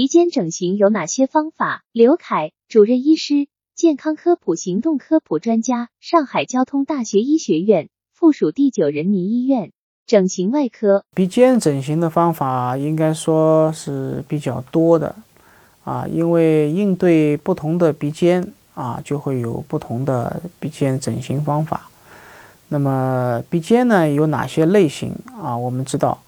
鼻尖整形有哪些方法？刘凯，主任医师，健康科普行动科普专家，上海交通大学医学院附属第九人民医院整形外科。鼻尖整形的方法应该说是比较多的啊，因为应对不同的鼻尖啊，就会有不同的鼻尖整形方法。那么鼻尖呢有哪些类型啊？我们知道。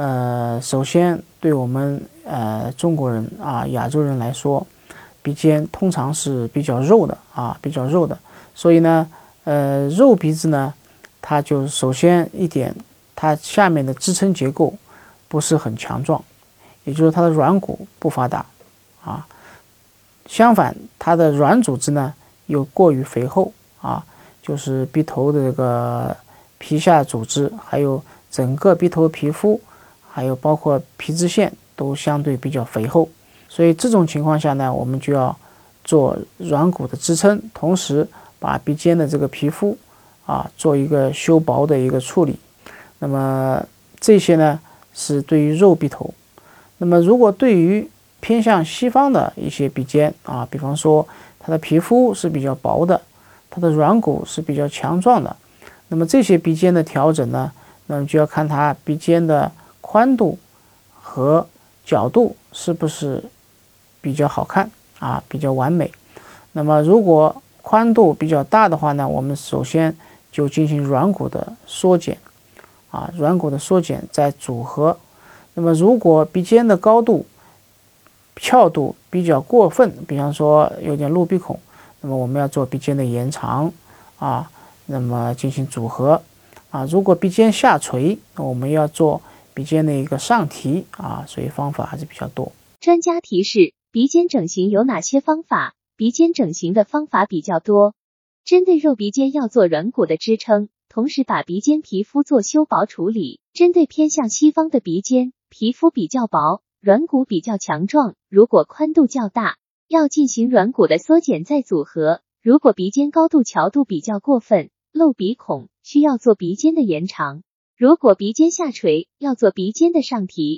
呃，首先，对我们呃中国人啊亚洲人来说，鼻尖通常是比较肉的啊，比较肉的。所以呢，呃，肉鼻子呢，它就首先一点，它下面的支撑结构不是很强壮，也就是它的软骨不发达啊。相反，它的软组织呢又过于肥厚啊，就是鼻头的这个皮下组织，还有整个鼻头皮肤。还有包括皮脂腺都相对比较肥厚，所以这种情况下呢，我们就要做软骨的支撑，同时把鼻尖的这个皮肤啊做一个修薄的一个处理。那么这些呢是对于肉鼻头。那么如果对于偏向西方的一些鼻尖啊，比方说它的皮肤是比较薄的，它的软骨是比较强壮的，那么这些鼻尖的调整呢，那么就要看它鼻尖的。宽度和角度是不是比较好看啊？比较完美。那么如果宽度比较大的话呢，我们首先就进行软骨的缩减啊，软骨的缩减再组合。那么如果鼻尖的高度翘度比较过分，比方说有点露鼻孔，那么我们要做鼻尖的延长啊，那么进行组合啊。如果鼻尖下垂，那我们要做。鼻尖的一个上提啊，所以方法还是比较多。专家提示：鼻尖整形有哪些方法？鼻尖整形的方法比较多。针对肉鼻尖要做软骨的支撑，同时把鼻尖皮肤做修薄处理。针对偏向西方的鼻尖，皮肤比较薄，软骨比较强壮，如果宽度较大，要进行软骨的缩减再组合。如果鼻尖高度桥度比较过分，露鼻孔，需要做鼻尖的延长。如果鼻尖下垂，要做鼻尖的上提。